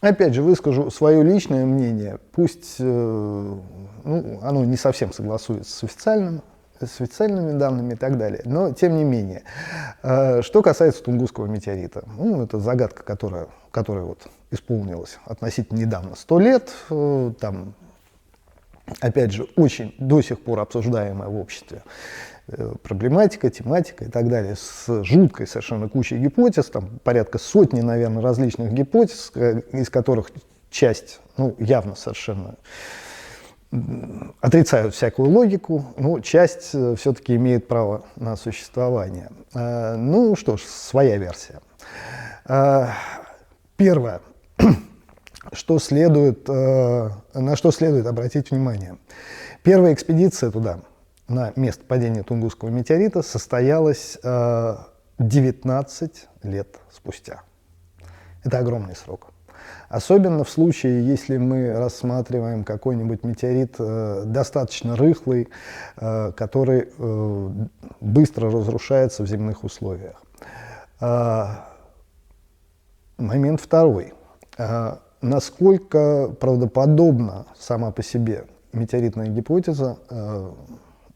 Опять же, выскажу свое личное мнение, пусть э, ну, оно не совсем согласуется с официальным, с официальными данными и так далее, но тем не менее. Э, что касается Тунгусского метеорита, ну, это загадка, которая, которая вот исполнилась относительно недавно, сто лет, э, там, опять же, очень до сих пор обсуждаемая в обществе проблематика, тематика и так далее, с жуткой совершенно кучей гипотез, там порядка сотни, наверное, различных гипотез, из которых часть, ну, явно совершенно отрицают всякую логику, но часть э, все-таки имеет право на существование. Э, ну что ж, своя версия. Э, первое, что следует, на что следует обратить внимание. Первая экспедиция туда, на место падения Тунгусского метеорита, состоялась 19 лет спустя. Это огромный срок. Особенно в случае, если мы рассматриваем какой-нибудь метеорит э, достаточно рыхлый, э, который э, быстро разрушается в земных условиях. Э, момент второй. Э, насколько правдоподобна сама по себе метеоритная гипотеза э,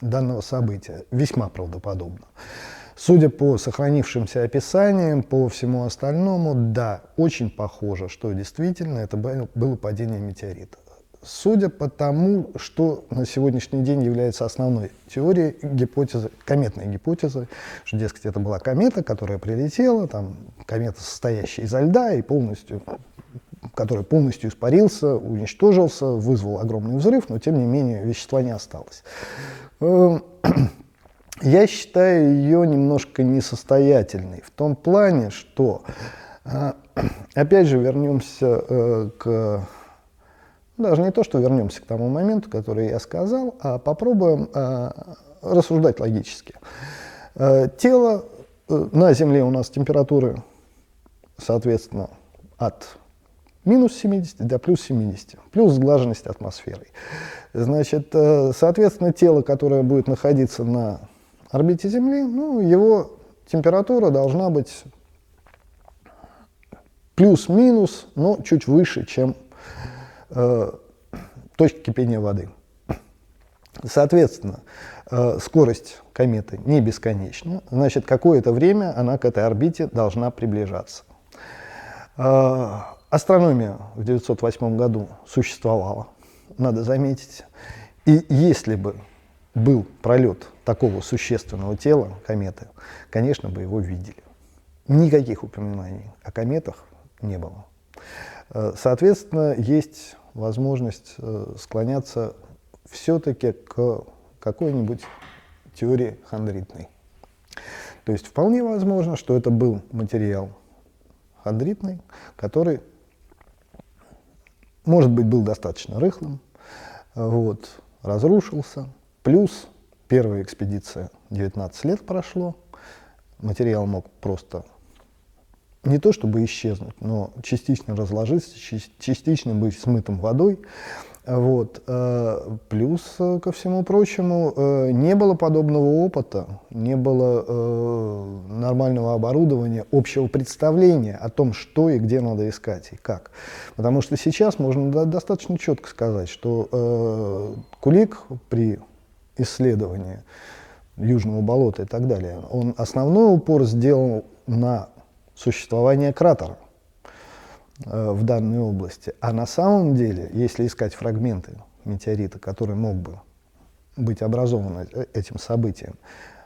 данного события? Весьма правдоподобна. Судя по сохранившимся описаниям, по всему остальному, да, очень похоже, что действительно это было падение метеорита. Судя по тому, что на сегодняшний день является основной теорией гипотезы, кометной гипотезы, что, дескать, это была комета, которая прилетела, там, комета, состоящая изо льда и полностью который полностью испарился, уничтожился, вызвал огромный взрыв, но тем не менее вещества не осталось. Эм, я считаю ее немножко несостоятельной в том плане, что, а, опять же, вернемся э, к даже не то, что вернемся к тому моменту, который я сказал, а попробуем а, рассуждать логически. Э, тело э, на Земле у нас температуры, соответственно, от минус 70 до плюс 70, плюс сглаженность атмосферой. Значит, соответственно, тело, которое будет находиться на орбите Земли, ну, его температура должна быть плюс-минус, но чуть выше, чем э, точка кипения воды. Соответственно, э, скорость кометы не бесконечна, значит, какое-то время она к этой орбите должна приближаться. Э, астрономия в 1908 году существовала, надо заметить. И если бы был пролет такого существенного тела, кометы, конечно бы его видели. Никаких упоминаний о кометах не было. Э, соответственно, есть возможность э, склоняться все-таки к какой-нибудь теории хондритной. То есть вполне возможно, что это был материал хондритный, который, может быть, был достаточно рыхлым, вот, разрушился, Плюс первая экспедиция 19 лет прошло, материал мог просто не то чтобы исчезнуть, но частично разложиться, частично быть смытым водой. Вот. Э, плюс, э, ко всему прочему, э, не было подобного опыта, не было нормального оборудования, общего представления о том, что и где надо искать и как. Потому что сейчас можно достаточно четко сказать, что Кулик при исследования Южного болота и так далее, он основной упор сделал на существование кратера в данной области. А на самом деле, если искать фрагменты метеорита, который мог бы быть образован э, этим событием,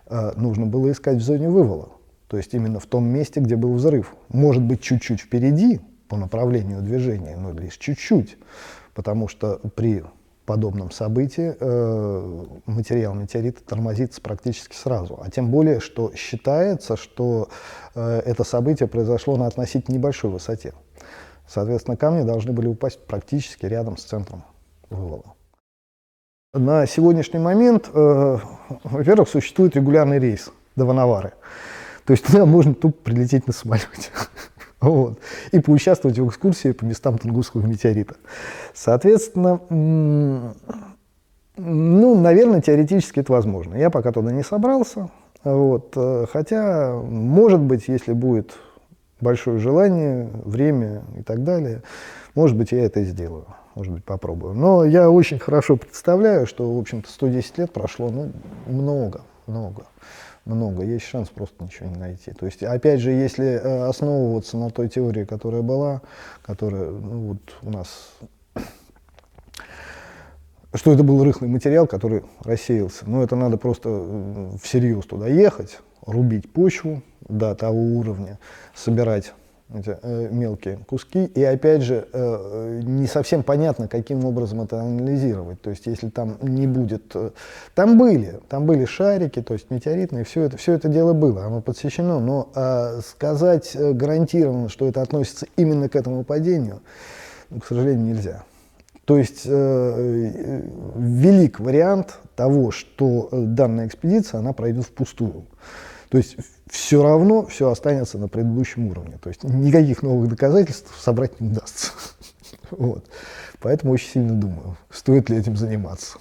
э, нужно было искать в зоне вывала. То есть именно в том месте, где был взрыв. Может быть, чуть-чуть впереди по направлению движения, но лишь чуть-чуть. Потому что при подобном событии э, материал метеорита тормозится практически сразу. А тем более, что считается, что э, это событие произошло на относительно небольшой высоте. Соответственно, камни должны были упасть практически рядом с центром вывала. На сегодняшний момент, э, во-первых, существует регулярный рейс до Ванавары. То есть туда можно тупо прилететь на самолете. Вот. И поучаствовать в экскурсии по местам Тунгусского метеорита. Соответственно, ну, наверное, теоретически это возможно. Я пока туда не собрался. Вот. Хотя, может быть, если будет большое желание, время и так далее, может быть, я это сделаю. Может быть, попробую. Но я очень хорошо представляю, что, в общем-то, 110 лет прошло, ну, много, много много, есть шанс просто ничего не найти. То есть, опять же, если э, основываться на той теории, которая была, которая ну, вот у нас, что это был рыхлый материал, который рассеялся, ну, это надо просто э, всерьез туда ехать, рубить почву до того уровня, собирать эти э, мелкие куски. И опять же, э, не совсем понятно, каким образом это анализировать. То есть, если там не будет... Э, там были, там были шарики, то есть метеоритные, все это, все это дело было, оно подсвечено. Но э, сказать э, гарантированно, что это относится именно к этому падению, ну, к сожалению, нельзя. То есть э, э велик вариант того, что данная экспедиция, она пройдет впустую. То есть все равно все останется на предыдущем уровне. То есть никаких новых доказательств собрать не удастся. Вот. Поэтому очень сильно думаю, стоит ли этим заниматься.